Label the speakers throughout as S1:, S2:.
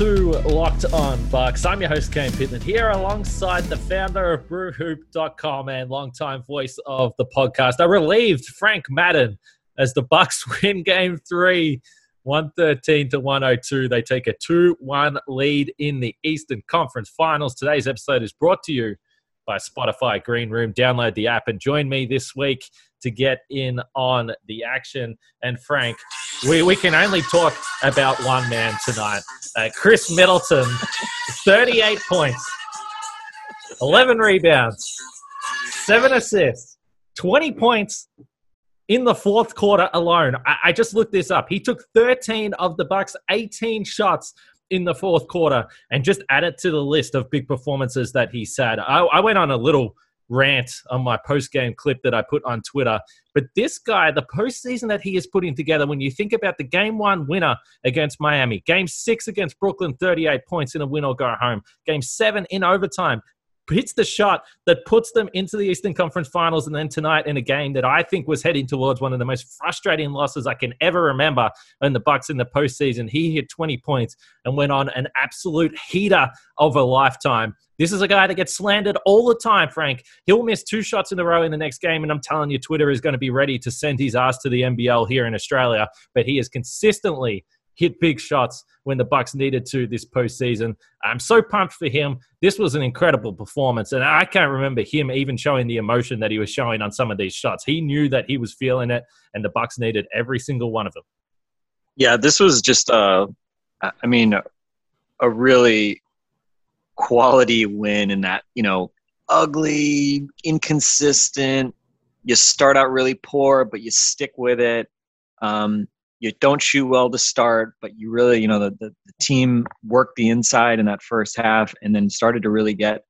S1: To Locked On Bucks. I'm your host, Kane Pittman, here alongside the founder of BrewHoop.com and longtime voice of the podcast. I relieved Frank Madden as the Bucks win game three, 113 to 102. They take a 2 1 lead in the Eastern Conference Finals. Today's episode is brought to you by Spotify Green Room. Download the app and join me this week to get in on the action. And Frank, we, we can only talk about one man tonight. Uh, Khris Middleton, 38 points, 11 rebounds, 7 assists, 20 points in the fourth quarter alone. I, I just looked this up. He took 13 of the Bucks' 18 shots in the fourth quarter and just add it to the list of big performances that he's had. I, I went on a little rant on my post game clip that I put on Twitter. But this guy, the postseason that he is putting together, when you think about the game one winner against Miami, game six against Brooklyn, 38 points in a win or go home, game seven in overtime, hits the shot that puts them into the Eastern Conference Finals, and then tonight in a game that I think was heading towards one of the most frustrating losses I can ever remember in the Bucks in the postseason. He hit 20 points and went on an absolute heater of a lifetime. This is a guy that gets slandered all the time, Frank. He'll miss two shots in a row in the next game, and I'm telling you, Twitter is going to be ready to send his ass to the NBL here in Australia. But he is consistently hit big shots when the Bucks needed to this postseason. I'm so pumped for him. This was an incredible performance, and I can't remember him even showing the emotion that he was showing on some of these shots. He knew that he was feeling it, and the Bucks needed every single one of them.
S2: Yeah, this was just uh, I mean, a really quality win in that you know ugly, inconsistent. You start out really poor, but you stick with it. Um, you don't shoot well to start, but you really, you know, the, the, the, team worked the inside in that first half and then started to really get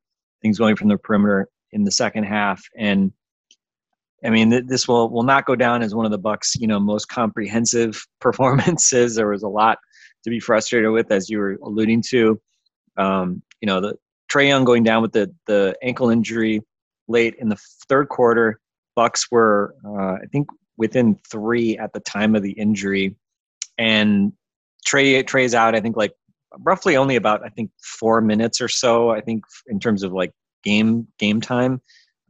S2: things going from the perimeter in the second half. And I mean, th- this will, will not go down as one of the Bucks, you know, most comprehensive performances. There was a lot to be frustrated with, as you were alluding to. Um, you know, the Trae Young going down with the, the ankle injury late in the third quarter. Bucks were, uh, I think, within three at the time of the injury, and Trae Trae's out. I think like roughly only about I think four minutes or so. I think in terms of like game game time,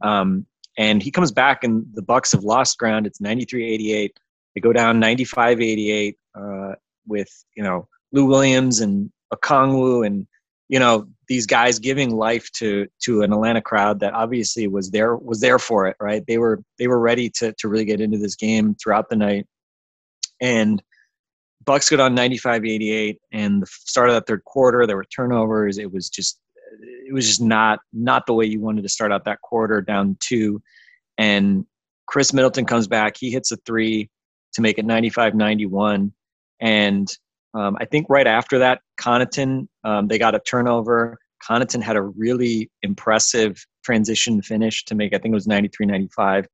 S2: um, and he comes back and the Bucks have lost ground. It's 93-88. They go down 95-88 uh, with you know Lou Williams and Okongwu and you know these guys giving life to to an Atlanta crowd that obviously was there was there for it right? They were they were ready to to really get into this game throughout the night. And Bucks got on 95-88 and the start of that third quarter there were turnovers. It was just it was just not not the way you wanted to start out that quarter down two. And Khris Middleton comes back. He hits a three to make it 95-91 and um, I think right after that, Connaughton, um, they got a turnover. Connaughton had a really impressive transition finish to make, I think it was 93 95.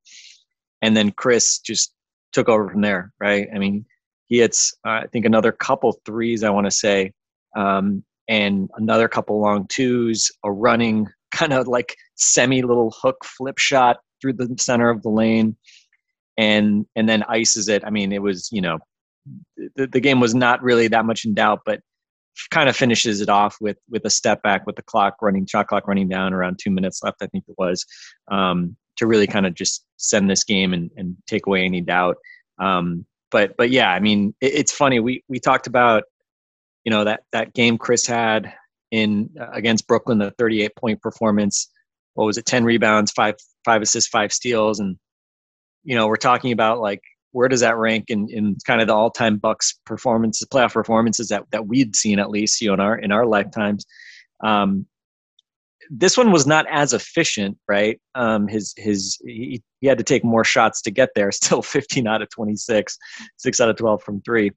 S2: And then Khris just took over from there, right? I mean, he hits, uh, I think, another couple threes, I want to say, um, and another couple long twos, a running kind of like semi little hook flip shot through the center of the lane. And and then ices it. I mean, it was you know the, the game was not really that much in doubt, but kind of finishes it off with with a step back with the clock running, shot clock running down around two minutes left, I think it was, um, to really kind of just send this game and, and take away any doubt. Um, but but yeah, I mean, it, it's funny. We we talked about you know that that game Khris had in uh, against Brooklyn, the 38 point performance. What was it? 10 rebounds, five five assists, five steals, and you know we're talking about like where does that rank in, in kind of the all-time Bucks performances, playoff performances that, that we'd seen at least, you know, in our in our lifetimes? Um, this one was not as efficient, right? Um, his his he, he had to take more shots to get there. Still 15 out of 26, six out of 12 from three.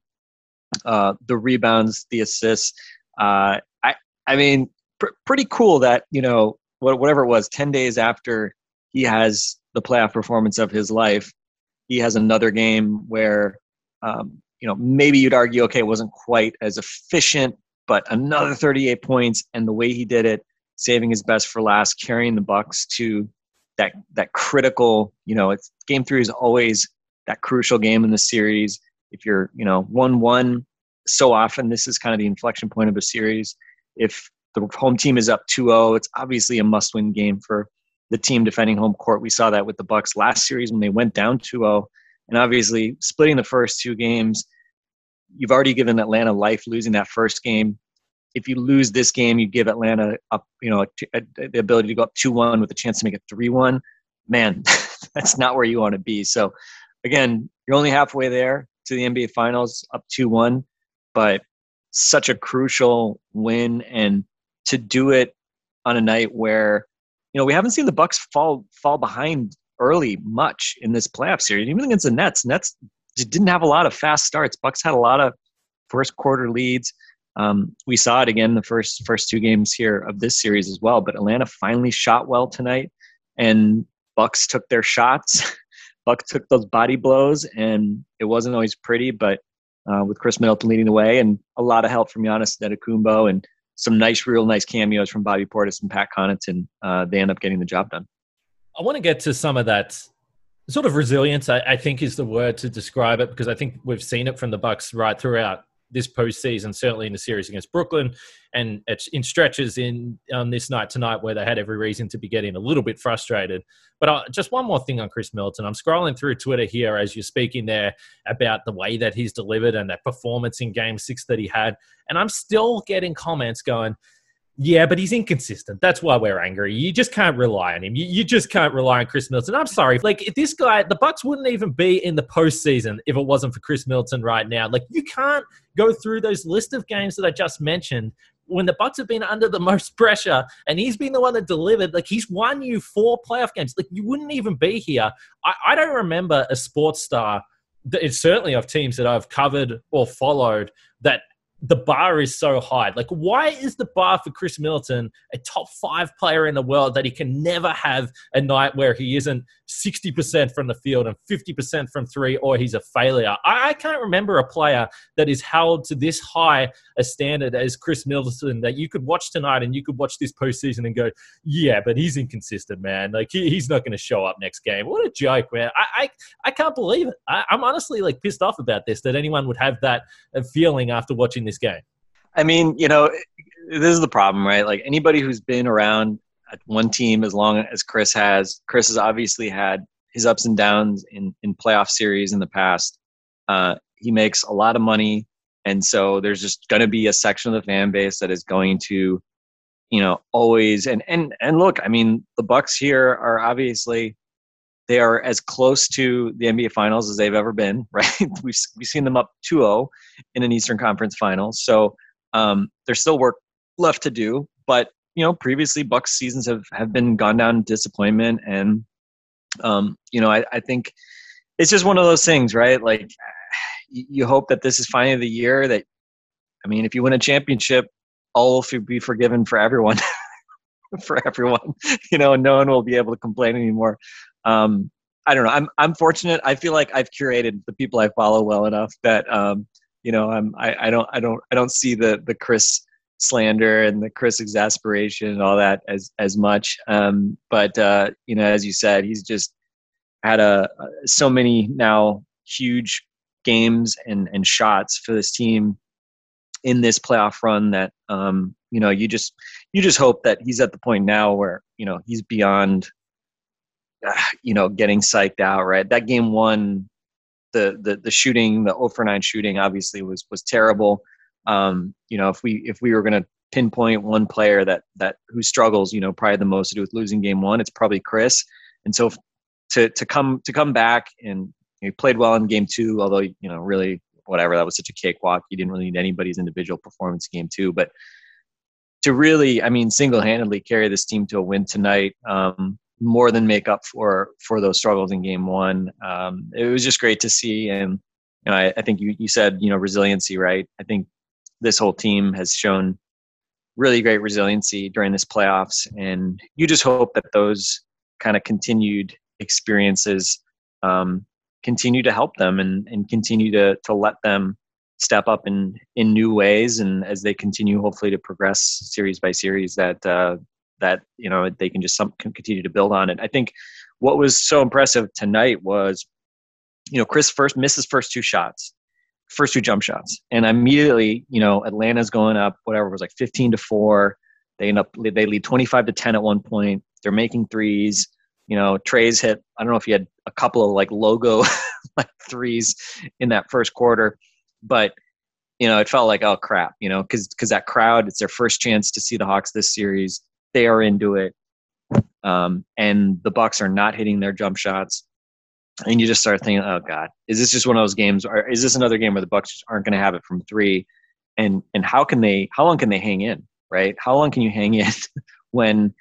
S2: Uh, the rebounds, the assists. Uh, I I mean, pr- pretty cool that you know whatever it was, 10 days after he has the playoff performance of his life, he has another game where um, you know maybe you'd argue okay, it wasn't quite as efficient, but another 38 points, and the way he did it saving his best for last, carrying the Bucks to that that critical. You know, it's game three is always that crucial game in the series. If you're you know one one, so often this is kind of the inflection point of a series. If the home team is up 2-0, it's obviously a must-win game for the team defending home court. We saw that with the Bucks last series when they went down 2-0, and obviously splitting the first two games. You've already given Atlanta life losing that first game if you lose this game, you give Atlanta up, you know, the ability to go up two one with a chance to make it three one. Man, that's not where you want to be. So, again, you're only halfway there to the NBA Finals, up two one, but such a crucial win, and to do it on a night where, you know, we haven't seen the Bucks fall fall behind early much in this playoff series, even against the Nets. Nets didn't have a lot of fast starts. Bucks had a lot of first quarter leads um, we saw it again the first first two games here of this series as well. But Atlanta finally shot well tonight, and Bucks took their shots. Bucks took those body blows, and it wasn't always pretty. But uh, with Khris Middleton leading the way, and a lot of help from Giannis Antetokounmpo, and some nice, real nice cameos from Bobby Portis and Pat Connaughton, uh, they end up getting the job done.
S1: I want to get to some of that sort of resilience. I, I think is the word to describe it because I think we've seen it from the Bucks right throughout this postseason, certainly in the series against Brooklyn, and in stretches in on this night tonight where they had every reason to be getting a little bit frustrated. But uh, just one more thing on Khris Middleton. I'm scrolling through Twitter here as you're speaking there about the way that he's delivered and that performance in Game Six that he had, and I'm still getting comments going yeah, but he's inconsistent. That's why we're angry. You just can't rely on him. You, you just can't rely on Khris Middleton. I'm sorry. Like this guy, the Bucks wouldn't even be in the postseason if it wasn't for Khris Middleton right now. Like you can't go through those list of games that I just mentioned when the Bucks have been under the most pressure and he's been the one that delivered, like he's won you four playoff games. Like you wouldn't even be here. I, I don't remember a sports star. It's certainly of teams that I've covered or followed that the bar is so high. Like, why is the bar for Khris Middleton a top five player in the world that he can never have a night where he isn't 60% from the field and 50% from three or he's a failure? I, I can't remember a player that is held to this high a standard as Khris Middleton that you could watch tonight and you could watch this postseason and go, yeah, but he's inconsistent, man. Like, he, he's not going to show up next game. What a joke, man. I, I, I can't believe it. I, I'm honestly like pissed off about this that anyone would have that uh, feeling after watching this game?
S2: I mean, you know, this is the problem, right? Like anybody who's been around one team as long as Khris has, Khris has obviously had his ups and downs in in playoff series in the past. Uh, he makes a lot of money, and so there's just going to be a section of the fan base that is going to, you know, always and and and look. I mean, the Bucks here are obviously they are as close to the NBA Finals as they've ever been, right? we've, we've seen them up 2 0 in an Eastern Conference Final. So um, there's still work left to do. But, you know, previously Bucks seasons have, have been gone down disappointment. And, um, you know, I, I think it's just one of those things, right? Like you hope that this is finally the year that, I mean, if you win a championship, all will be forgiven for everyone. for everyone, you know, and no one will be able to complain anymore um, I don't know. I'm I'm fortunate. I feel like I've curated the people I follow well enough that um, you know I'm I, I don't I don't I don't see the the Khris slander and the Khris exasperation and all that as as much. Um, but uh, you know, as you said, he's just had a, so many now huge games and and shots for this team in this playoff run that um, you know you just you just hope that he's at the point now where you know he's beyond you know, getting psyched out, right? That game one, the the the shooting, the 0 for 9 shooting, obviously was was terrible. Um, you know, if we if we were going to pinpoint one player that that who struggles, you know, probably the most to do with losing game one, it's probably Khris. And so to to come to come back and he played well in game two, although you know really whatever that was such a cakewalk. He didn't really need anybody's individual performance game two, but to really, I mean, single-handedly carry this team to a win tonight, um, more than make up for for those struggles in Game One. Um, it was just great to see, and you know, I, I think you you said you know resiliency, right? I think this whole team has shown really great resiliency during this playoffs, and you just hope that those kind of continued experiences um, continue to help them and, and continue to to let them step up in in new ways and as they continue hopefully to progress series by series that uh, that you know they can just some, can continue to build on it. I think what was so impressive tonight was you know Khris first misses first two shots first two jump shots. And immediately you know atlanta's going up whatever was like 15 to 4 they end up they lead 25 to 10 at one point. They're making threes. You know Trae's hit i don't know if he had a couple of like logo like threes in that first quarter. But you know, it felt like oh crap, you know, because because that crowd, it's their first chance to see the Hawks this series. They are into it, um, and the Bucks are not hitting their jump shots. And you just start thinking, oh god, is this just one of those games, or is this another game where the Bucks aren't going to have it from three? And and how can they? How long can they hang in? Right? How long can you hang in when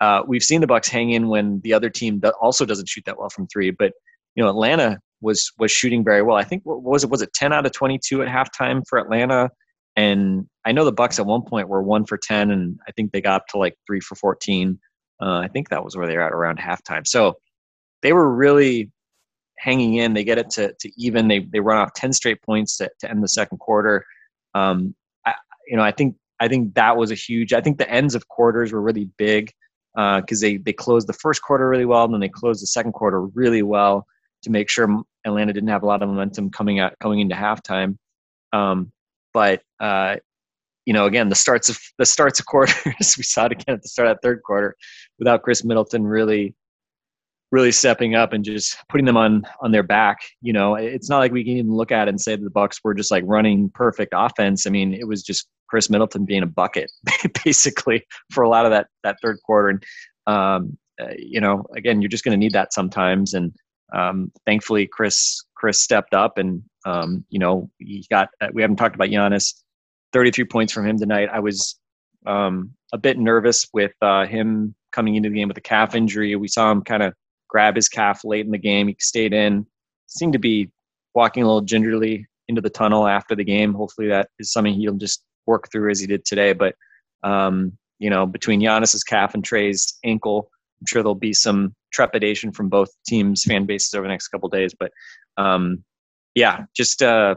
S2: uh, we've seen the Bucks hang in when the other team also doesn't shoot that well from three? But you know, Atlanta was was shooting very well. I think what was it was it 10 out of 22 at halftime for Atlanta and I know the Bucks at one point were 1 for 10 and I think they got up to like 3 for 14. Uh, I think that was where they were at around halftime. So they were really hanging in. They get it to, to even. They they run off 10 straight points to, to end the second quarter. Um, I, you know, I think I think that was a huge. I think the ends of quarters were really big because uh, they they closed the first quarter really well, and then they closed the second quarter really well to make sure Atlanta didn't have a lot of momentum coming out coming into halftime. Um, but uh, you know, again, the starts of the starts of quarters, we saw it again at the start of that third quarter, without Khris Middleton really, really stepping up and just putting them on on their back. You know, it's not like we can even look at it and say the Bucks were just like running perfect offense. I mean, it was just Khris Middleton being a bucket, basically, for a lot of that that third quarter. And um, uh, you know, again, you're just going to need that sometimes. And um, thankfully, Chris Khris stepped up, and um, you know he got. Uh, we haven't talked about Giannis. Thirty-three points from him tonight. I was um, a bit nervous with uh, him coming into the game with a calf injury. We saw him kind of grab his calf late in the game. He stayed in. Seemed to be walking a little gingerly into the tunnel after the game. Hopefully, that is something he'll just work through as he did today. But um, you know, between Giannis's calf and Trae's ankle, I'm sure there'll be some trepidation from both teams' fan bases over the next couple days. But um, yeah, just uh,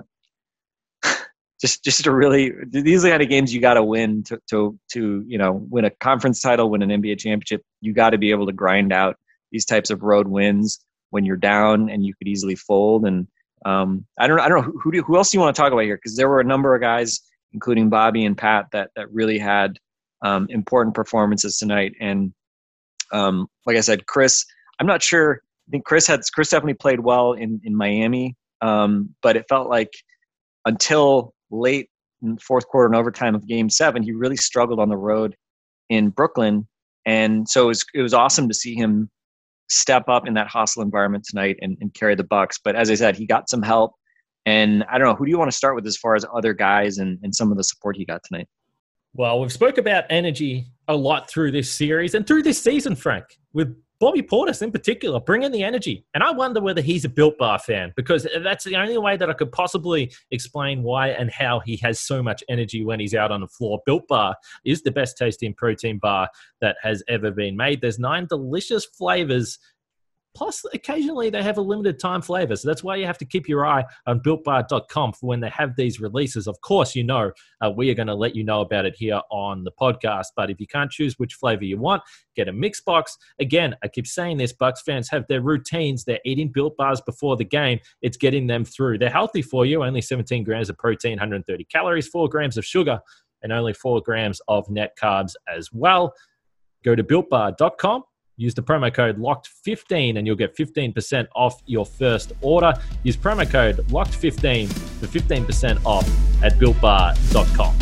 S2: just just a really these are the kind of games you got to win to to to you know win a conference title, win an NBA championship. You got to be able to grind out these types of road wins when you're down and you could easily fold. And um, I don't I don't know who do, who else do you want to talk about here because there were a number of guys, including Bobby and Pat, that that really had um, important performances tonight and um, like I said, Khris, I'm not sure. I think Khris had Khris definitely played well in in Miami, um, but it felt like until late in fourth quarter and overtime of Game Seven, he really struggled on the road in Brooklyn, and so it was it was awesome to see him step up in that hostile environment tonight and, and carry the Bucks. But as I said, he got some help, and I don't know who do you want to start with as far as other guys and, and some of the support he got tonight.
S1: Well, we've spoke about energy a lot through this series and through this season, Frank, with Bobby Portis in particular, bring in the energy. And I wonder whether he's a Built Bar fan because that's the only way that I could possibly explain why and how he has so much energy when he's out on the floor. Built Bar is the best tasting protein bar that has ever been made. There's nine delicious flavors Plus, occasionally they have a limited time flavor. So that's why you have to keep your eye on builtbar.com for when they have these releases. Of course, you know, uh, we are going to let you know about it here on the podcast. But if you can't choose which flavor you want, get a mix box. Again, I keep saying this Bucks fans have their routines. They're eating built bars before the game. It's getting them through. They're healthy for you, only 17 grams of protein, 130 calories, 4 grams of sugar, and only 4 grams of net carbs as well. Go to builtbar.com Use the promo code LOCKED15 and you'll get 15% off your first order. Use promo code LOCKED15 for 15% off at builtbar.com.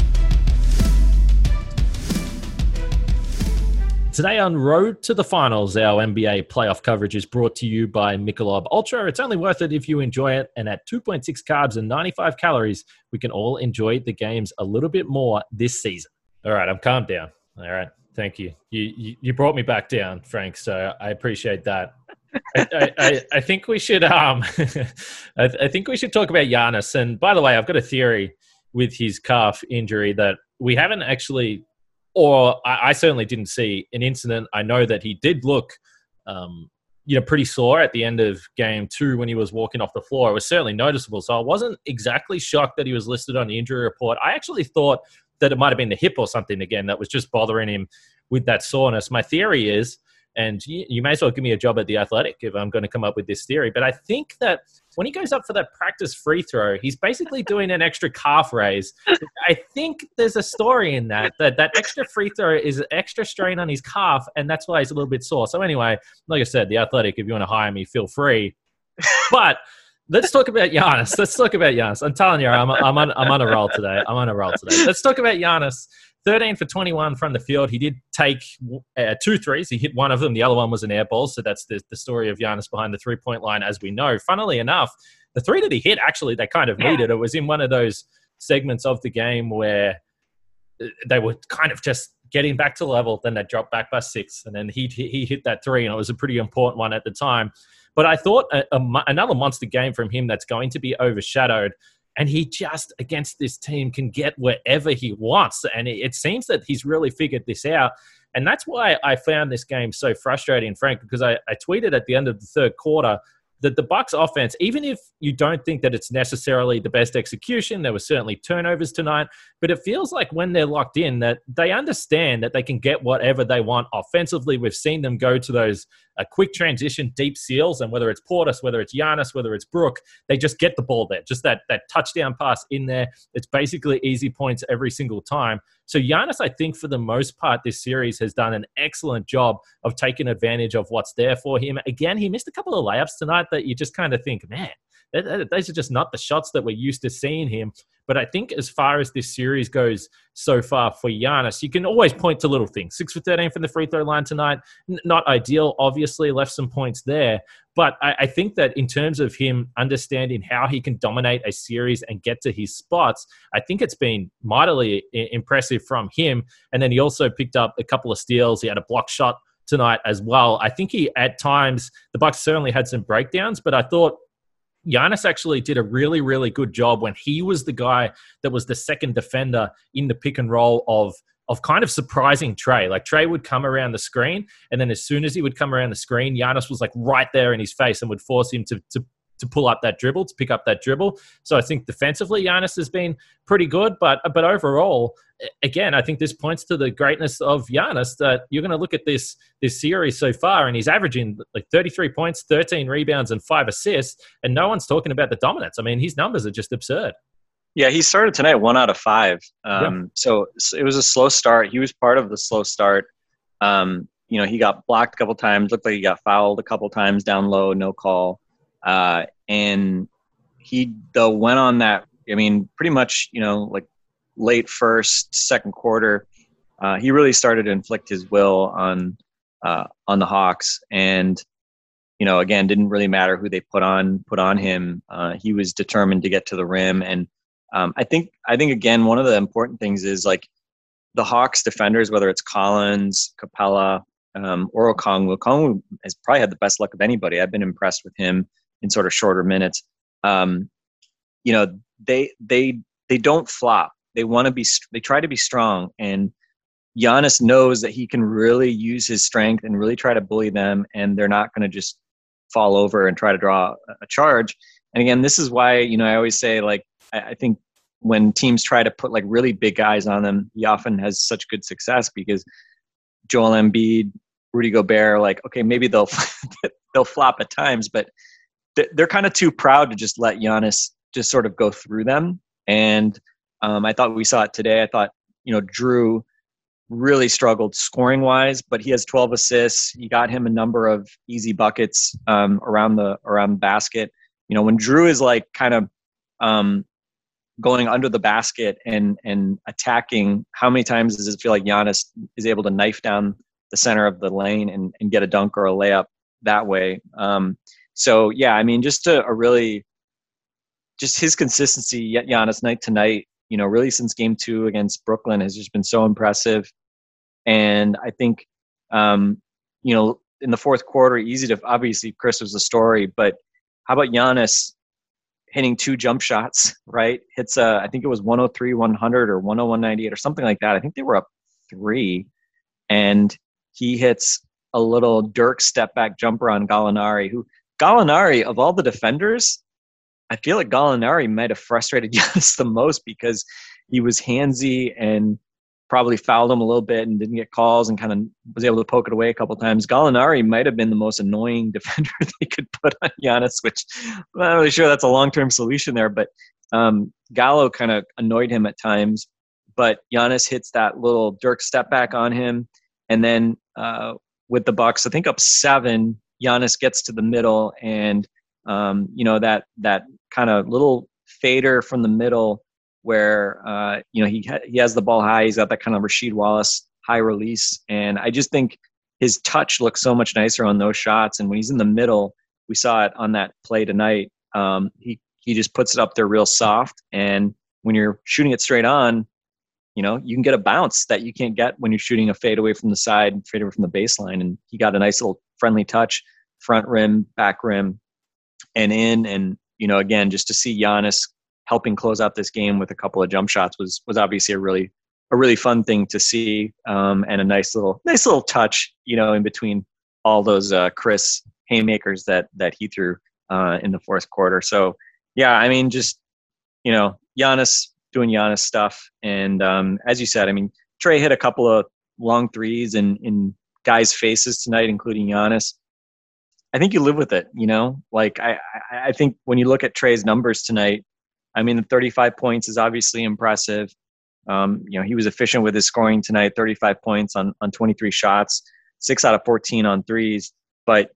S1: Today on Road to the Finals, our NBA playoff coverage is brought to you by Michelob Ultra. It's only worth it if you enjoy it. And at 2.6 carbs and 95 calories, we can all enjoy the games a little bit more this season. All right, I'm calmed down. All right, thank you. You you, you brought me back down, Frank. So I appreciate that. I, I, I, think we should um I, I, think we should talk about Giannis. And by the way, I've got a theory with his calf injury that we haven't actually, or I, I certainly didn't see an incident. I know that he did look, um, you know, pretty sore at the end of game two when he was walking off the floor. It was certainly noticeable. So I wasn't exactly shocked that he was listed on the injury report. I actually thought that it might have been the hip or something again that was just bothering him with that soreness. My theory is and you, you, may as well give me a job at the Athletic if I'm going to come up with this theory. But I think that when he goes up for that practice free throw, he's basically doing an extra calf raise. I think there's a story in that that that extra free throw is extra strain on his calf, and that's why he's a little bit sore. So anyway, like I said, the Athletic, if you want to hire me, feel free. But let's talk about Giannis. Let's talk about Giannis. I'm telling you, I'm, I'm, on, I'm on a roll today. I'm on a roll today. Let's talk about Giannis. 13 for 21 from the field. He did take uh, two threes. He hit one of them. The other one was an air ball. So that's the, the story of Giannis behind the three point line, as we know. Funnily enough, the three that he hit, actually, they kind of needed. It was in one of those segments of the game where uh, they were kind of just getting back to level. Then they dropped back by six. And then he, he hit that three, and it was a pretty important one at the time. But I thought a, a, another monster game from him that's going to be overshadowed and he just against this team can get wherever he wants and it, seems that he's really figured this out and that's why i found this game so frustrating frank because I, I tweeted at the end of the third quarter that the Bucks offense, even if you don't think that it's necessarily the best execution, there were certainly turnovers tonight, but it feels like when they're locked in that they understand that they can get whatever they want offensively. We've seen them go to those uh, quick transition deep seals, and whether it's Portis, whether it's Giannis, whether it's Brook, they just get the ball there. Just that that touchdown pass in there. It's basically easy points every single time. So Giannis, I think for the most part, this series has done an excellent job of taking advantage of what's there for him. Again, he missed a couple of layups tonight that you just kind of think, man, those are just not the shots that we're used to seeing him. But I think as far as this series goes so far for Giannis, you can always point to little things. Six for 13 from the free throw line tonight. Not ideal, obviously, left some points there. But I, I think that in terms of him understanding how he can dominate a series and get to his spots, I think it's been mightily impressive from him. And then he also picked up a couple of steals. He had a block shot tonight as well. I think he at times the Bucks certainly had some breakdowns, but I thought Giannis actually did a really, really good job when he was the guy that was the second defender in the pick and roll of of kind of surprising Trae. Like Trae would come around the screen, and then as soon as he would come around the screen, Giannis was like right there in his face and would force him to to to pull up that dribble, to pick up that dribble. So I think defensively, Giannis has been pretty good, but but overall, again, I think this points to the greatness of Giannis that you're going to look at this this series so far, and he's averaging like 33 points, 13 rebounds, and five assists, and no one's talking about the dominance. I mean, his numbers are just absurd.
S2: Yeah, he started tonight one out of five. Um, yeah. so, so, it was a slow start. He was part of the slow start. Um, you know, he got blocked a couple times. Looked like he got fouled a couple times down low, no call. Uh, and he went on that. I mean, pretty much, you know, like late first, second quarter, uh, he really started to inflict his will on uh, on the Hawks, and you know, again, didn't really matter who they put on put on him. Uh, he was determined to get to the rim, and um, I think I think again, one of the important things is like the Hawks defenders, whether it's Collins, Capela, um, or Okongwu. Okongwu has probably had the best luck of anybody. I've been impressed with him in sort of shorter minutes. Um, you know, they they they don't flop. They want to be. They try to be strong, and Giannis knows that he can really use his strength and really try to bully them, and they're not going to just fall over and try to draw a charge. And again, this is why you know I always say like I, I think when teams try to put like really big guys on them, he often has such good success because Joel Embiid, Rudy Gobert, like okay, maybe they'll they'll flop at times, but they're kind of too proud to just let Giannis just sort of go through them. And um, I thought we saw it today. I thought, you know, Jrue really struggled scoring wise, but he has 12 assists. You got him a number of easy buckets um, around the around the basket. You know, when Jrue is like kind of um, going under the basket and and attacking, how many times does it feel like Giannis is able to knife down the center of the lane and, and get a dunk or a layup that way? So yeah, I mean, just a, a really just his consistency, Giannis night to night. you know, really since game two against Brooklyn has just been so impressive. And I think, um, you know, in the fourth quarter, easy to obviously Khris was the story, but how about Giannis hitting two jump shots, right? Hits, uh, I think it was 103, 100 or 101, 198 or something like that. I think they were up three. And he hits a little Dirk step back jumper on Gallinari, who Gallinari, of all the defenders, I feel like Gallinari might have frustrated Giannis the most because he was handsy and probably fouled him a little bit and didn't get calls and kind of was able to poke it away a couple times. Gallinari might have been the most annoying defender they could put on Giannis, which I'm not really sure that's a long term solution there. But um, Gallo kind of annoyed him at times. But Giannis hits that little Dirk step back on him, and then uh, with the Bucks, I think up seven, Giannis gets to the middle, and um, you know that that kind of little fader from the middle where uh, you know he ha- he has the ball high. He's got that kind of Rasheed Wallace high release, and I just think his touch looks so much nicer on those shots. And when he's in the middle, we saw it on that play tonight. Um, he he just puts it up there real soft, and when you're shooting it straight on, you know you can get a bounce that you can't get when you're shooting a fade away from the side, fade away from the baseline. And he got a nice little friendly touch, front rim, back rim, and in. And you know, again, just to see Giannis helping close out this game with a couple of jump shots was was obviously a really a really fun thing to see um, and a nice little nice little touch you know in between all those uh, Khris haymakers that that he threw uh, in the fourth quarter. So yeah, I mean just you know Giannis doing Giannis stuff, and um, as you said, I mean Trae hit a couple of long threes in in guys' faces tonight, including Giannis. I think you live with it, you know. Like I, I think when you look at Trae's numbers tonight, I mean, the 35 points is obviously impressive. Um, you know, he was efficient with his scoring tonight 35 points on, on 23 shots, six out of 14 on threes. But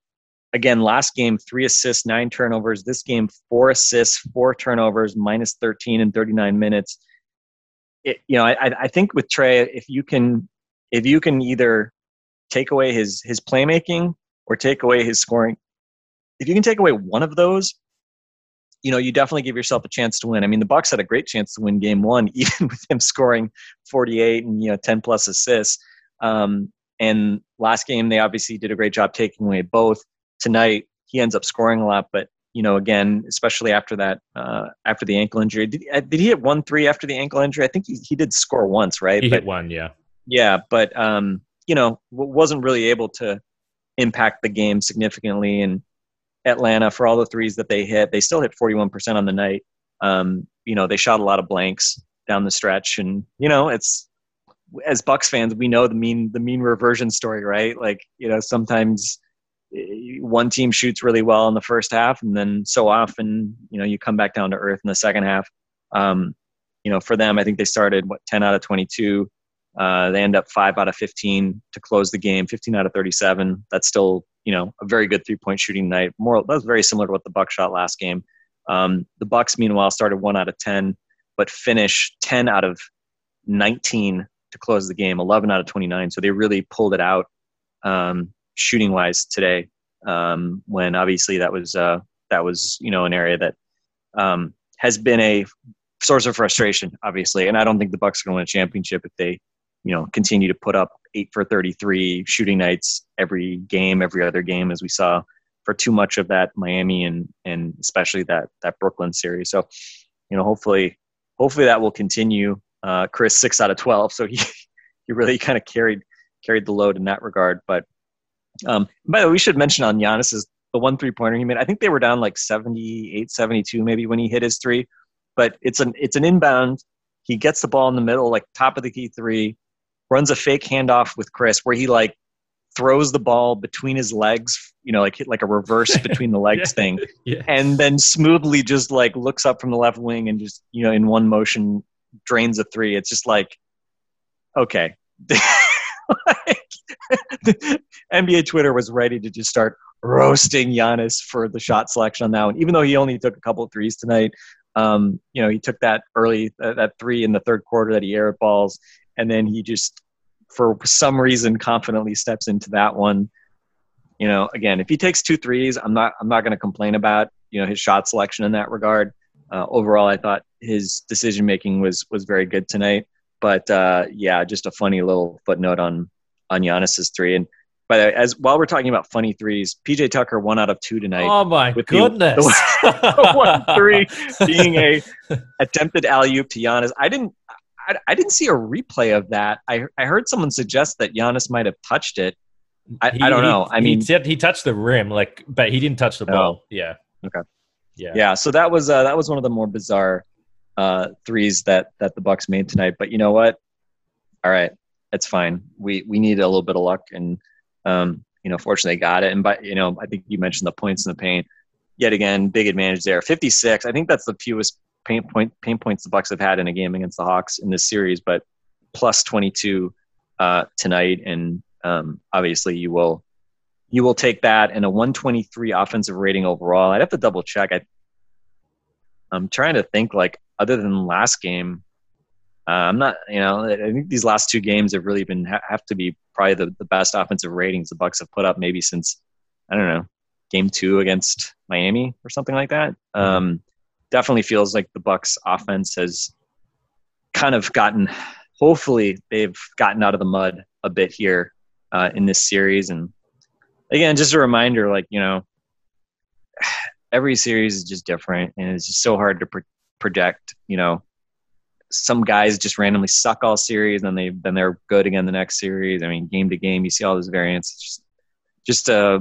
S2: again, last game, three assists, nine turnovers. This game, four assists, four turnovers, minus 13 in 39 minutes. It, you know, I, I think with Trae, if you can, if you can either take away his his playmaking or take away his scoring, if you can take away one of those, you know, you definitely give yourself a chance to win. I mean, the Bucks had a great chance to win Game One, even with him scoring 48 and you know 10 plus assists. Um, and last game, they obviously did a great job taking away both. Tonight, he ends up scoring a lot, but you know, again, especially after that, uh, after the ankle injury, did, uh, did he hit one three after the ankle injury? I think he, he did score once, right?
S1: He
S2: but,
S1: hit one, yeah.
S2: Yeah, but um, you know, wasn't really able to impact the game significantly, and Atlanta for all the threes that they hit. They still hit 41% on the night. Um, you know, they shot a lot of blanks down the stretch, and you know, it's as Bucks fans, we know the mean the mean reversion story, right? Like, you know, sometimes eh, one team shoots really well in the first half, and then so often, you know, you come back down to earth in the second half. Um, you know, for them, I think they started what 10 out of 22. Uh, they end up five out of 15 to close the game, 15 out of 37. That's still you know a very good three point shooting night. More that was very similar to what the Bucks shot last game. Um, the Bucks, meanwhile, started one out of ten, but finish ten out of nineteen to close the game, eleven out of twenty nine. So they really pulled it out um, shooting wise today. Um, when obviously that was uh, that was you know an area that um, has been a source of frustration, obviously. And I don't think the Bucks are going to win a championship if they you know continue to put up eight for 33 shooting nights every game every other game as we saw for too much of that miami and and especially that that brooklyn series. So you know hopefully hopefully that will continue. Uh, Khris six out of 12 so he he really kind of carried carried the load in that regard. But um, by the way we should mention on Giannis's the one three pointer he made. I think they were down like 78 72 maybe when he hit his three. But it's an it's an inbound. He gets the ball in the middle like top of the key three runs a fake handoff with Khris where he like throws the ball between his legs, you know, like like a reverse between the legs
S1: yeah.
S2: thing,
S1: yeah.
S2: and then smoothly just like looks up from the left wing and just you know in one motion drains a three. It's just like okay. like, NBA Twitter was ready to just start roasting Giannis for the shot selection on that one, even though he only took a couple of threes tonight. Um, you know, he took that early, uh, that three in the third quarter that he aired balls, and then he just for some reason confidently steps into that one you know again if he takes two threes i'm not i'm not going to complain about you know his shot selection in that regard uh, overall, I thought his decision making was was very good tonight. But uh, yeah, just a funny little footnote on on Giannis's three. And but as while we're talking about funny threes, PJ Tucker one out of two tonight.
S1: Oh my goodness!
S2: The, the one three being a attempted alley oop to Giannis. I didn't. I, I, didn't see a replay of that. I I heard someone suggest that Giannis might have touched it. I,
S1: He-
S2: I don't
S1: he-
S2: know. I mean,
S1: he, he touched the rim, like, but he didn't touch the
S2: Oh.
S1: ball. Yeah.
S2: Okay.
S1: Yeah.
S2: yeah. So that was uh, that was one of the more bizarre uh, threes that that the Bucks made tonight. But you know what? All right, it's fine. We we need a little bit of luck, and um, you know, fortunately, got it. And by you know, I think you mentioned the points in the paint. Yet again, big advantage there. Fifty six. I think that's the fewest paint point paint points the Bucks have had in a game against the Hawks in this series, but plus twenty two uh, tonight, and um, obviously you will you will take that and a 123 offensive rating overall. I'd have to double check. I, I'm trying to think like other than last game, uh, I'm not. You know, I think these last two games have really been have to be probably the, the best offensive ratings the Bucks have put up maybe since I don't know game two against Miami or something like that. Um, definitely feels like the Bucks offense has kind of gotten. Hopefully, they've gotten out of the mud a bit here uh, in this series and again, just a reminder, like you know, every series is just different, and it's just so hard to project. You know, some guys just randomly suck all series, and they then they're good again the next series. I mean, game to game, you see all this variance. It's just, just uh,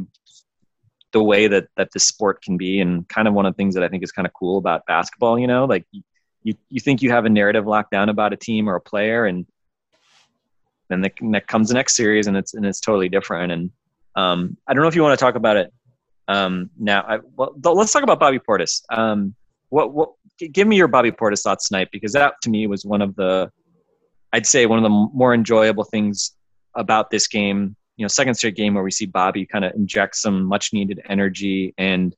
S2: the way that that this sport can be, and kind of one of the things that I think is kind of cool about basketball. You know, like you you think you have a narrative locked down about a team or a player, and then the, that comes the next series, and it's and it's totally different. And um, I don't know if you want to talk about it um, now. I, well, let's talk about Bobby Portis. Um, what, what, give me your Bobby Portis thoughts tonight because that to me was one of the, I'd say one of the more enjoyable things about this game. You know, second straight game where we see Bobby kind of inject some much needed energy and,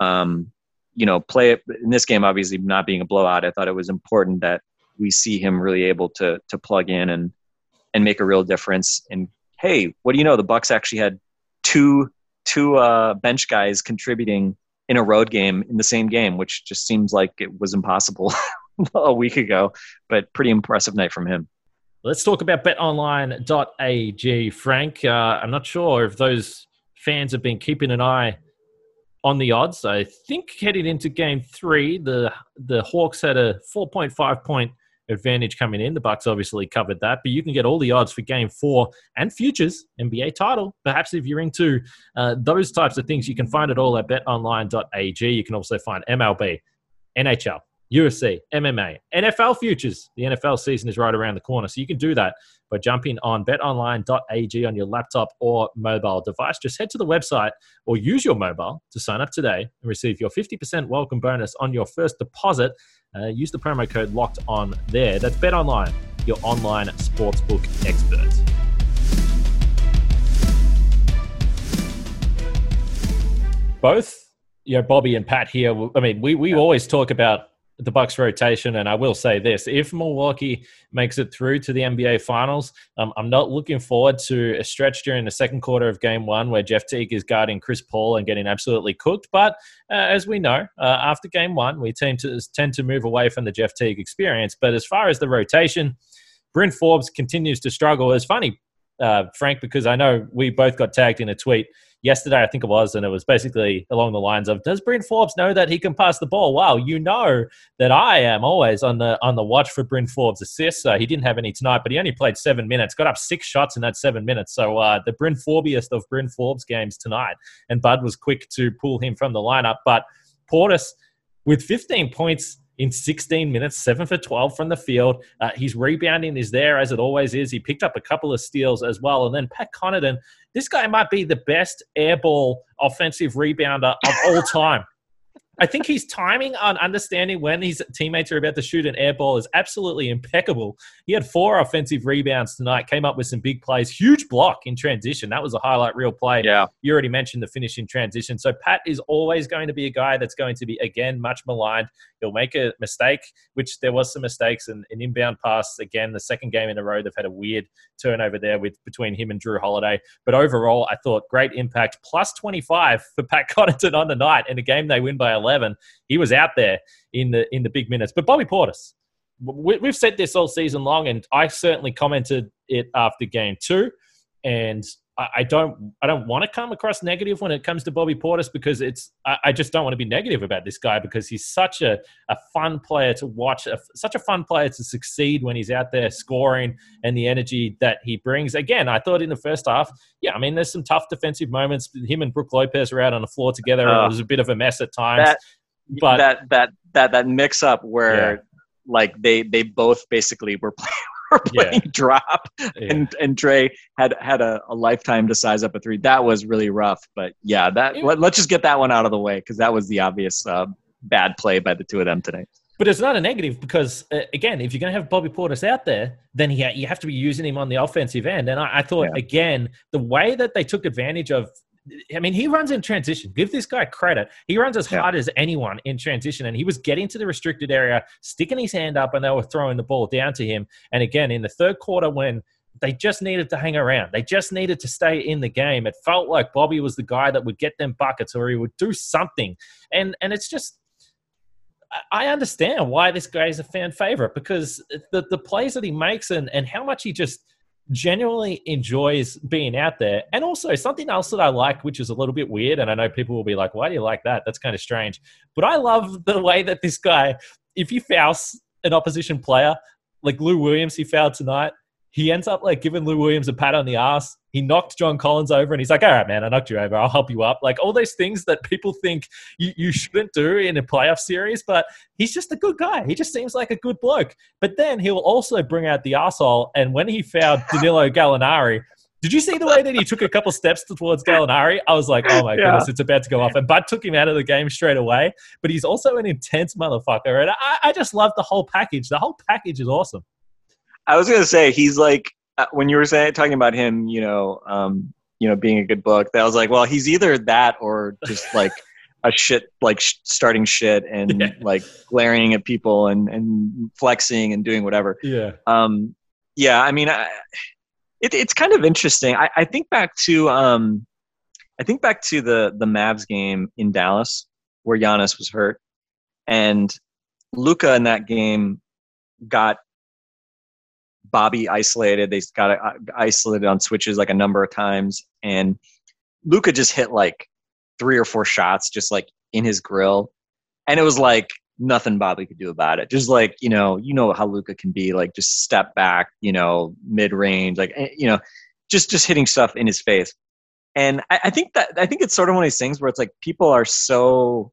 S2: um, you know, play it in this game. Obviously, not being a blowout, I thought it was important that we see him really able to to plug in and and make a real difference. And hey, what do you know? The Bucks actually had two two uh, bench guys contributing in a road game in the same game, which just seems like it was impossible a week ago. But pretty impressive night from him.
S1: Let's talk about betonline.ag, Frank. Uh, I'm not sure if those fans have been keeping an eye on the odds. I think heading into game three, the the Hawks had a 4.5 point advantage coming in. The Bucks obviously covered that, but you can get all the odds for game four and futures NBA title. Perhaps if you're into uh, those types of things, you can find it all at betonline.ag. You can also find MLB, NHL, UFC, MMA, NFL futures. The NFL season is right around the corner, so you can do that by jumping on betonline.ag on your laptop or mobile device. Just head to the website or use your mobile to sign up today and receive your 50% welcome bonus on your first deposit. Uh, use the promo code locked on there. That's BetOnline, your online sportsbook expert. Both, you know, Bobby and Pat here. I mean, we, we always talk about the Bucks rotation, and I will say this: if Milwaukee makes it through to the NBA Finals, um, I'm not looking forward to a stretch during the second quarter of Game One where Jeff Teague is guarding Chris Paul and getting absolutely cooked. But uh, as we know, uh, after Game One, we tend to tend to move away from the Jeff Teague experience. But as far as the rotation, Bryn Forbes continues to struggle. It's funny, uh, Frank, because I know we both got tagged in a tweet yesterday, I think it was, and it was basically along the lines of, "Does Bryn Forbes know that he can pass the ball?" Wow, you know that I am always on the on the watch for Bryn Forbes assists. Uh, he didn't have any tonight, but he only played seven minutes, got up six shots in that seven minutes. So uh, the Bryn Forbiest of Bryn Forbes games tonight, and Bud was quick to pull him from the lineup. But Portis with 15 points in 16 minutes, seven for 12 from the field. Uh, his rebounding is there as it always is. He picked up a couple of steals as well. And then Pat Connaughton, this guy might be the best airball offensive rebounder of all time. I think his timing on understanding when his teammates are about to shoot an air ball is absolutely impeccable. He had four offensive rebounds tonight, came up with some big plays, huge block in transition. That was a highlight reel play.
S2: Yeah.
S1: You already mentioned the finish in transition. So Pat is always going to be a guy that's going to be, again, much maligned. He'll make a mistake, which there was some mistakes, and an inbound pass, again, the second game in a row, they've had a weird turnover there with between him and Jrue Holiday. But overall, I thought great impact. Plus 25 for Pat Connaughton on the night in a game they win by 11. Eleven. He was out there in the in the big minutes. But Bobby Portis, we, we've said this all season long, and I certainly commented it after game two. And I, don't I don't want to come across negative when it comes to Bobby Portis because it's I, I, just don't want to be negative about this guy because he's such a, a fun player to watch, a, such a fun player to succeed when he's out there scoring and the energy that he brings. Again, I thought in the first half, yeah, I mean, there's some tough defensive moments. Him and Brook Lopez were out on the floor together. Uh, it was a bit of a mess at times.
S2: That, but that that that that mix up where yeah. like they they both basically were playing were playing yeah. drop, yeah. and and Trae had had a, a, lifetime to size up a three. That was really rough. But yeah, that let, us just get that one out of the way because that was the obvious uh, bad play by the two of them today.
S1: But it's not a negative because, uh, again, if you're going to have Bobby Portis out there, then he, you have to be using him on the offensive end. And I, I thought, yeah. again, the way that they took advantage of I mean, he runs in transition. Give this guy credit. He runs as yeah. hard as anyone in transition, and he was getting to the restricted area, sticking his hand up, and they were throwing the ball down to him. And again, in the third quarter, when they just needed to hang around, they just needed to stay in the game. It felt like Bobby was the guy that would get them buckets, or he would do something. And and it's just. I understand why this guy is a fan favorite because the, the plays that he makes and, and how much he just genuinely enjoys being out there. And also something else that I like, which is a little bit weird, and I know people will be like, why do you like that? That's kind of strange. But I love the way that this guy, if he fouls an opposition player, like Lou Williams, he fouled tonight, he ends up like giving Lou Williams a pat on the ass. He knocked John Collins over and he's like, all right, man, I knocked you over. I'll help you up. Like all those things that people think you, you shouldn't do in a playoff series, but he's just a good guy. He just seems like a good bloke. But then he'll also bring out the asshole. And when he fouled Danilo Gallinari, did you see the way that he took a couple steps towards Gallinari? I was like, oh my yeah. goodness, it's about to go off. And Bud took him out of the game straight away. But he's also an intense motherfucker. And I, I just love the whole package. The whole package is awesome.
S2: I was gonna say he's like uh, when you were saying talking about him, you know, um, you know, being a good book. That was like, well, he's either that or just like a shit, like sh- starting shit and yeah. like glaring at people and and flexing and doing whatever.
S1: Yeah.
S2: Um, yeah. I mean, I, it, it's kind of interesting. I, I think back to um, I think back to the the Mavs game in Dallas where Giannis was hurt, and Luka in that game got Bobby isolated. They got uh, isolated on switches like a number of times, and Luka just hit like three or four shots just like in his grill, and it was like nothing Bobby could do about it. Just like you know, you know how Luka can be like just step back, you know, mid range, like eh, you know, just just hitting stuff in his face. And I, I think that I think it's sort of one of these things where it's like people are so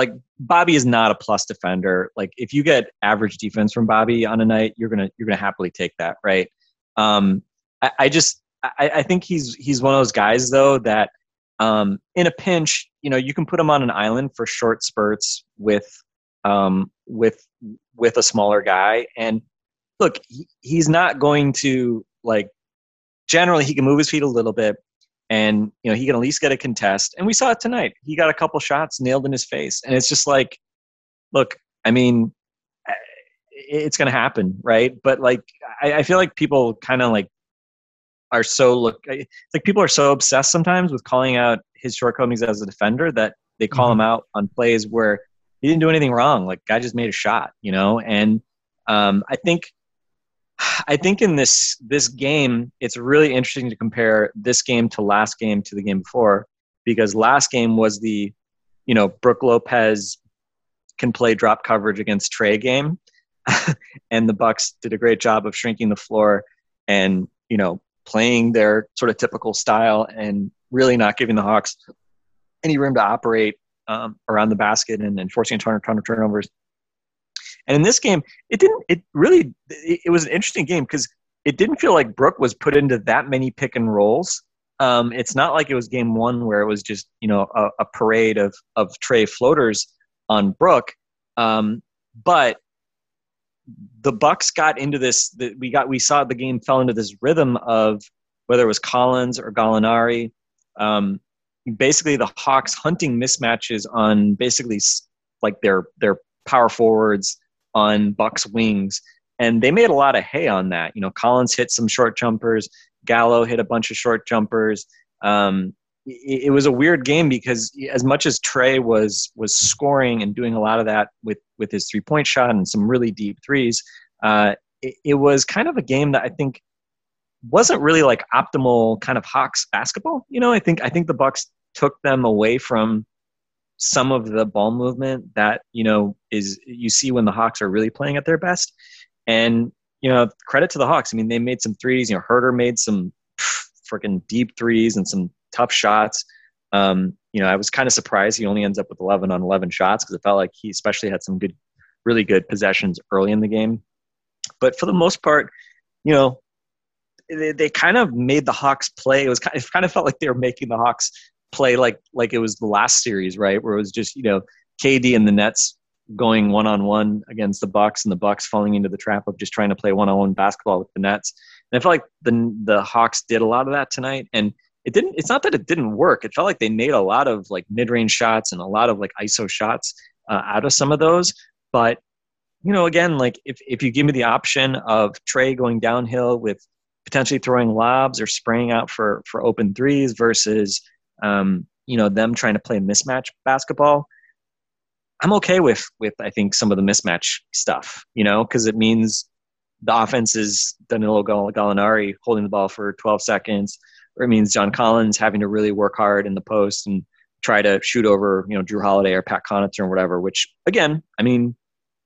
S2: like Bobby is not a plus defender. Like if you get average defense from Bobby on a night, you're gonna you're gonna happily take that, right? Um, I, I just I, I think he's he's one of those guys though that um, in a pinch, you know, you can put him on an island for short spurts with um, with with a smaller guy. And look, he, he's not going to like. Generally, he can move his feet a little bit and you know he can at least get a contest. And we saw it tonight. He got a couple shots nailed in his face. And it's just like look i mean it's going to happen right? But like I, I feel like people kind of like are so look like people are so obsessed sometimes with calling out his shortcomings as a defender that they call mm-hmm. him out on plays where he didn't do anything wrong. Like guy just made a shot you know? And um, i think I think in this this game, it's really interesting to compare this game to last game to the game before, because last game was the, you know, Brook Lopez can play drop coverage against Trae game, and the Bucks did a great job of shrinking the floor and you know playing their sort of typical style and really not giving the Hawks any room to operate um, around the basket and, and forcing a ton of, ton of turnovers. And in this game, it didn't. It really. It, it was an interesting game because it didn't feel like Brook was put into that many pick and rolls. Um, it's not like it was game one where it was just you know a, a parade of of Trae floaters on Brook. Um, but the Bucks got into this. The, we got we saw the game fell into this rhythm of whether it was Collins or Gallinari. Um, basically, the Hawks hunting mismatches on basically like their their power forwards on Buck's wings, and they made a lot of hay on that. You know, Collins hit some short jumpers, Gallo hit a bunch of short jumpers. Um, it, it was a weird game because as much as Trae was was scoring and doing a lot of that with with his three point shot and some really deep threes, uh, it, it was kind of a game that I think wasn't really like optimal kind of Hawks basketball. You know, I think I think the Bucks took them away from some of the ball movement that you know is you see when the Hawks are really playing at their best. And you know, credit to the Hawks. I mean, they made some threes. You know, Huerter made some freaking deep threes and some tough shots. Um, you know, I was kind of surprised he only ends up with 11 on 11 shots because it felt like he especially had some good, really good possessions early in the game. But for the most part, you know, they, they kind of made the Hawks play. It was kind of, it kind of felt like they were making the Hawks play like like it was the last series, right? Where it was just you know KD and the Nets going one on one against the Bucks, and the Bucks falling into the trap of just trying to play one on one basketball with the Nets. And I felt like the the Hawks did a lot of that tonight, and it didn't. It's not that it didn't work. It felt like they made a lot of like mid range shots and a lot of like ISO shots uh, out of some of those, but you know, again, like if, if you give me the option of Trae going downhill with potentially throwing lobs or spraying out for, for open threes versus, um, you know, them trying to play mismatch basketball, I'm okay with with I think some of the mismatch stuff, you know, because it means the offense is Danilo Gallinari holding the ball for 12 seconds, or it means John Collins having to really work hard in the post and try to shoot over, you know, Jrue Holiday or Pat Connaughton or whatever. Which again, I mean,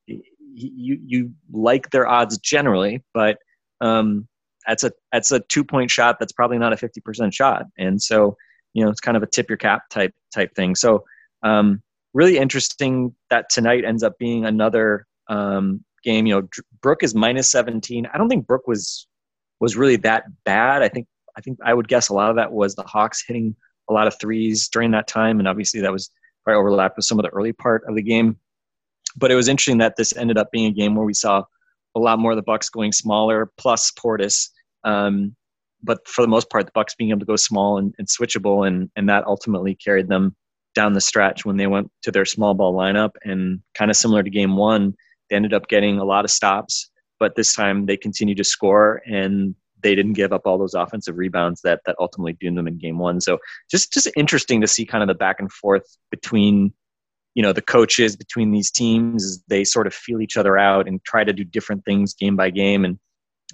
S2: you you like their odds generally, but um, that's a that's a two point shot that's probably not a 50% shot, and so you know it's kind of a tip your cap type type thing. So um, really interesting that tonight ends up being another um, game. You know, Brook is minus 17. I don't think Brook was was really that bad. I think I think I would guess a lot of that was the Hawks hitting a lot of threes during that time, and obviously that was probably overlapped with some of the early part of the game. But it was interesting that this ended up being a game where we saw a lot more of the Bucks going smaller, plus Portis. Um, but for the most part, the Bucks being able to go small and, and switchable, and and that ultimately carried them down the stretch when they went to their small ball lineup. And kind of similar to game one, they ended up getting a lot of stops, but this time they continued to score and they didn't give up all those offensive rebounds that that ultimately doomed them in game one. So just just interesting to see kind of the back and forth between you know the coaches between these teams as they sort of feel each other out and try to do different things game by game and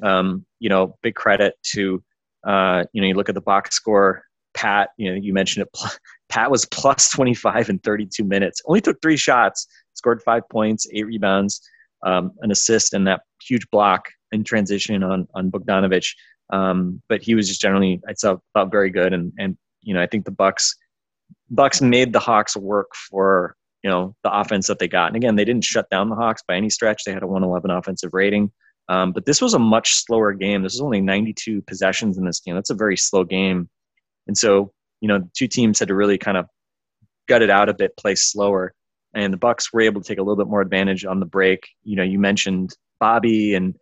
S2: um, you know big credit to uh, you know you look at the box score pat you know you mentioned it Pat was plus 25 in 32 minutes. Only took three shots, scored five points, eight rebounds, um, an assist, and that huge block in transition on on Bogdanovich. Um, but he was just generally, I thought, thought very good, and and you know I think the Bucks Bucks made the Hawks work for you know the offense that they got. And again, they didn't shut down the Hawks by any stretch. They had a 111 offensive rating. Um, but this was a much slower game. This was only 92 possessions in this game. That's a very slow game. And so you know, the two teams had to really kind of gut it out a bit, play slower. And the Bucks were able to take a little bit more advantage on the break. You know, you mentioned Bobby and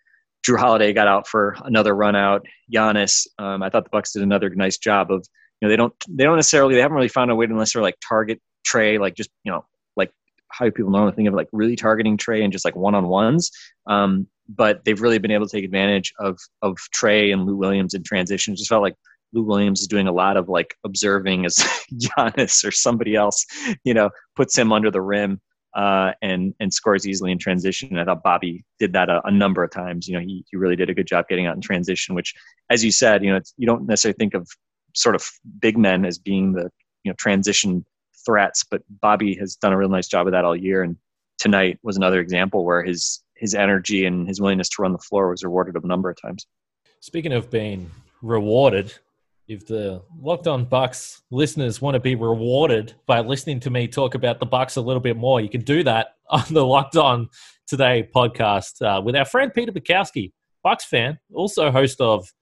S2: Jrue Holiday got out for another run out. Giannis, um, I thought the Bucks did another nice job of, you know, they don't they don't necessarily they haven't really found a way to necessarily like target Trae, like just you know, how people normally think of like really targeting Trae and just like one on ones. Um, but they've really been able to take advantage of of Trae and Lou Williams in transition. It just felt like Lou Williams is doing a lot of like observing as Giannis or somebody else, you know, puts him under the rim uh, and and scores easily in transition. And I thought Bobby did that a, a, number of times. You know, he he really did a good job getting out in transition. Which, as you said, you know, you don't necessarily think of sort of big men as being the you know transition threats, but Bobby has done a real nice job of that all year. And tonight was another example where his his energy and his willingness to run the floor was rewarded a number of times.
S1: Speaking of being rewarded, if the Locked On Bucks listeners want to be rewarded by listening to me talk about the Bucks a little bit more, you can do that on the Locked On Today podcast uh, with our friend Peter Bukowski, Bucks fan, also host of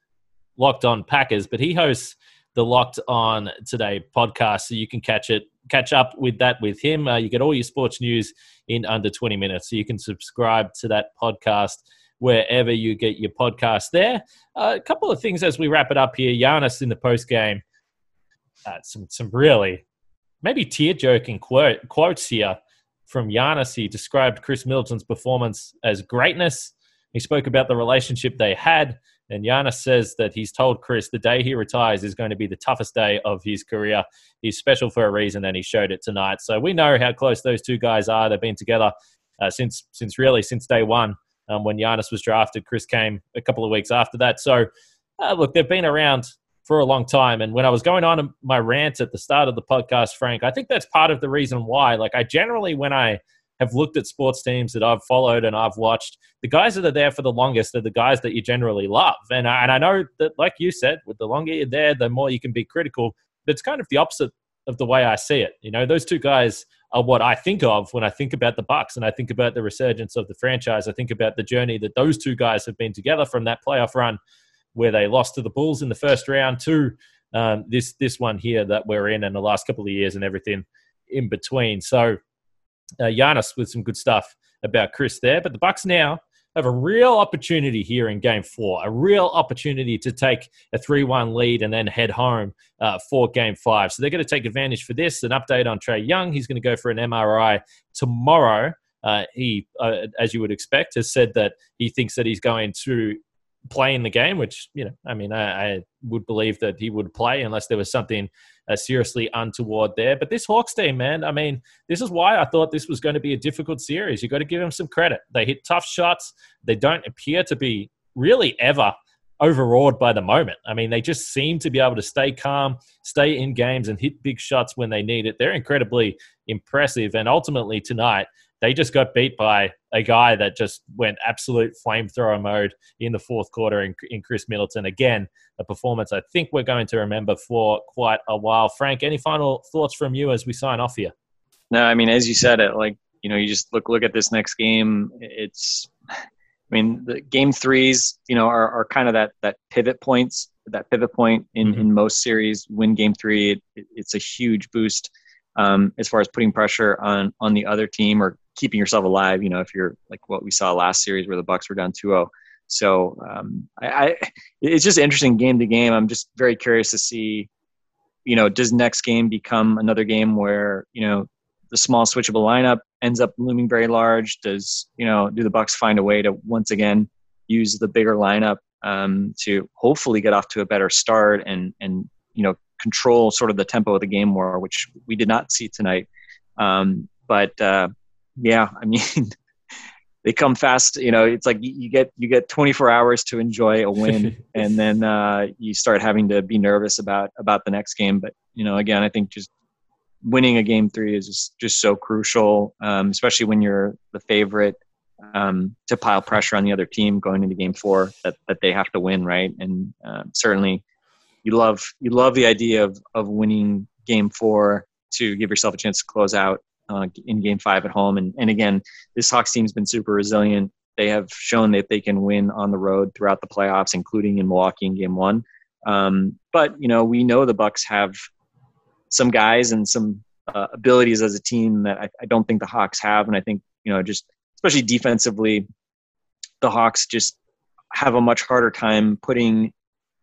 S1: Locked On Packers, but he hosts the Locked On Today podcast, so you can catch it, catch up with that with him. Uh, you get all your sports news in under 20 minutes, so you can subscribe to that podcast wherever you get your podcast there. Uh, a couple of things as we wrap it up here. Giannis in the post game, uh, some some really maybe tear jerking quote, quotes here from Giannis. He described Khris Middleton's performance as greatness. He spoke about the relationship they had And Giannis says that he's told Khris the day he retires is going to be the toughest day of his career. He's special for a reason, and he showed it tonight. So we know how close those two guys are. They've been together uh, since since really since day one um, when Giannis was drafted. Khris came a couple of weeks after that. So uh, look, they've been around for a long time. And when I was going on my rant at the start of the podcast, Frank, I think that's part of the reason why. Like, I generally, when I have looked at sports teams that I've followed and I've watched, the guys that are there for the longest are the guys that you generally love. And I, and I know that, like you said, with the longer you're there, the more you can be critical. But it's kind of the opposite of the way I see it. You know, those two guys are what I think of when I think about the Bucks and I think about the resurgence of the franchise. I think about the journey that those two guys have been together from that playoff run where they lost to the Bulls in the first round to um, this this one here that we're in and the last couple of years and everything in between. So uh, Giannis with some good stuff about Khris there, but the Bucks now have a real opportunity here in Game Four, a real opportunity to take a three-one lead and then head home uh, for Game Five. So they're going to take advantage for this. An update on Trae Young: he's going to go for an MRI tomorrow. Uh, he, uh, as you would expect, has said that he thinks that he's going to play in the game, which you know, I mean, I, I would believe that he would play unless there was something uh, seriously untoward there. But this Hawks team, man, I mean, this is why I thought this was going to be a difficult series. You've got to give them some credit. They hit tough shots. They don't appear to be really ever overawed by the moment. I mean, they just seem to be able to stay calm, stay in games, and hit big shots when they need it. They're incredibly impressive. And ultimately, tonight, they just got beat by a guy that just went absolute flamethrower mode in the fourth quarter in, in Khris Middleton. Again, a performance I think we're going to remember for quite a while. Frank, any final thoughts from you as we sign off here?
S2: No, I mean, as you said, it like you know, you just look look at this next game. It's, I mean, the game threes, you know, are, are kind of that that pivot points, that pivot point in mm-hmm. in most series. Win game three, it, it, it's a huge boost um, as far as putting pressure on on the other team or keeping yourself alive. You know, if you're like what we saw last series where the Bucks were down 2-0. So um, I, I, it's just interesting game to game. I'm just very curious to see, you know, does next game become another game where you know the small switchable lineup ends up looming very large? Does you know do the Bucks find a way to once again use the bigger lineup um, to hopefully get off to a better start and and you know control sort of the tempo of the game more, which we did not see tonight. Um, but uh, yeah, I mean, they come fast. You know, it's like you get you get 24 hours to enjoy a win, and then uh, you start having to be nervous about about the next game. But you know, again, I think just winning a game three is just, just so crucial, um, especially when you're the favorite. Um, to pile pressure on the other team going into game four that, that they have to win right and uh, certainly you love you love the idea of of winning game four to give yourself a chance to close out uh, in game five at home. And, and again, this Hawks team's been super resilient. They have shown that they can win on the road throughout the playoffs, including in Milwaukee in game one. Um, but, you know, we know the Bucks have some guys and some uh, abilities as a team that I, I don't think the Hawks have. And I think, you know, just especially defensively, the Hawks just have a much harder time putting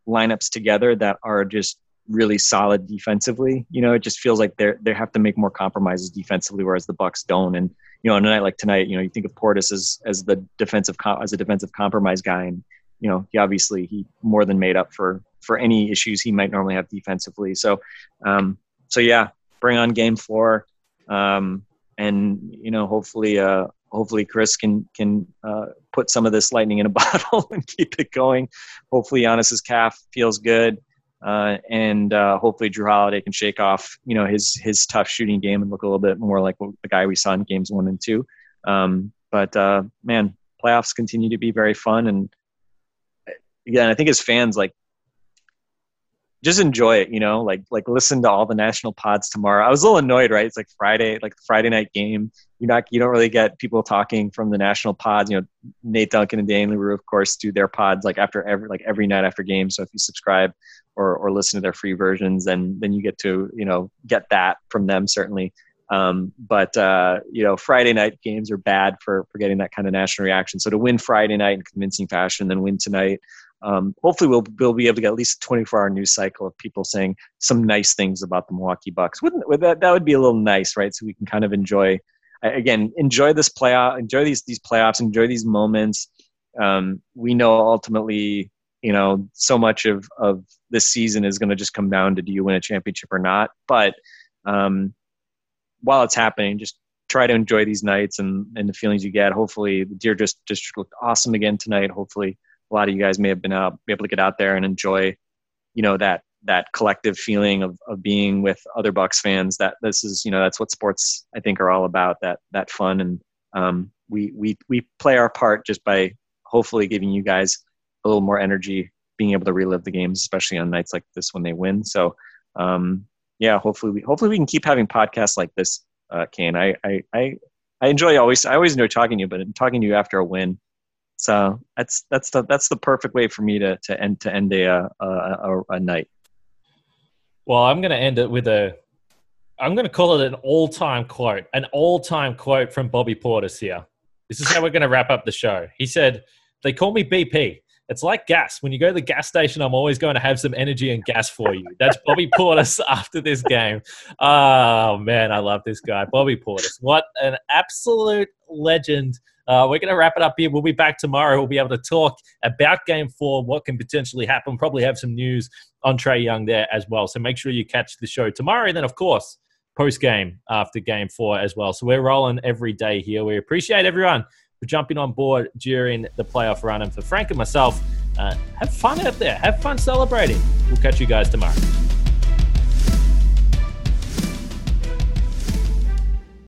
S2: lineups together that are just really solid defensively. You know, it just feels like they they have to make more compromises defensively, whereas the Bucks don't. And you know, on a night like tonight, you know, you think of Portis as as the defensive as a defensive compromise guy, and you know, he obviously he more than made up for for any issues he might normally have defensively. So, um, so yeah, bring on game four, um, and you know, hopefully, uh, hopefully Khris can can uh, put some of this lightning in a bottle and keep it going. Hopefully, Giannis's calf feels good. Uh, and uh, hopefully Jrue Holiday can shake off, you know, his his tough shooting game and look a little bit more like the guy we saw in games one and two. Um, but uh, man, playoffs continue to be very fun, and again, I think as fans, like just enjoy it, you know, like like listen to all the national pods tomorrow. I was a little annoyed, right? It's like Friday, like Friday night game. You're not you don't really get people talking from the national pods. You know, Nate Duncan and Dan Leroux, of course, do their pods like after every like every night after game. So if you subscribe or or listen to their free versions, then then you get to, you know, get that from them certainly. Um, but uh, you know, Friday night games are bad for for getting that kind of national reaction. So to win Friday night in convincing fashion, then win tonight, um, hopefully we'll, we'll be able to get at least a 24 hour news cycle of people saying some nice things about the Milwaukee Bucks. Wouldn't would that that would be a little nice, right? So we can kind of enjoy again enjoy this playoff, enjoy these these playoffs, enjoy these moments. Um, we know ultimately you know, so much of of this season is going to just come down to do you win a championship or not. But um, while it's happening, just try to enjoy these nights and, and the feelings you get. Hopefully, the Deer just District looked awesome again tonight. Hopefully, a lot of you guys may have been out, be able to get out there and enjoy, you know, that that collective feeling of, of being with other Bucks fans. That this is, you know, that's what sports I think are all about. That that fun and um, we we we play our part just by hopefully giving you guys a little more energy, being able to relive the games, especially on nights like this when they win. So, um, yeah, hopefully we hopefully we can keep having podcasts like this, uh, Kane. I, I I I enjoy always I always enjoy talking to you, but talking to you after a win, so that's that's the that's the perfect way for me to to end to end a a, a, a night.
S1: Well, I'm going to end it with a. I'm going to call it an all-time quote, an all-time quote from Bobby Portis here. This is how we're going to wrap up the show. He said, "They call me BP. It's like gas. When you go to the gas station, I'm always going to have some energy and gas for you. That's Bobby Portis after this game. Oh, man, I love this guy. Bobby Portis. What an absolute legend. Uh, we're going to wrap it up here. We'll be back tomorrow. We'll be able to talk about game four, what can potentially happen. Probably have some news on Trae Young there as well. So make sure you catch the show tomorrow. And then, of course, post game after game four as well. So we're rolling every day here. We appreciate everyone for jumping on board during the playoff run. And for Frank and myself, uh, have fun out there. Have fun celebrating. We'll catch you guys tomorrow.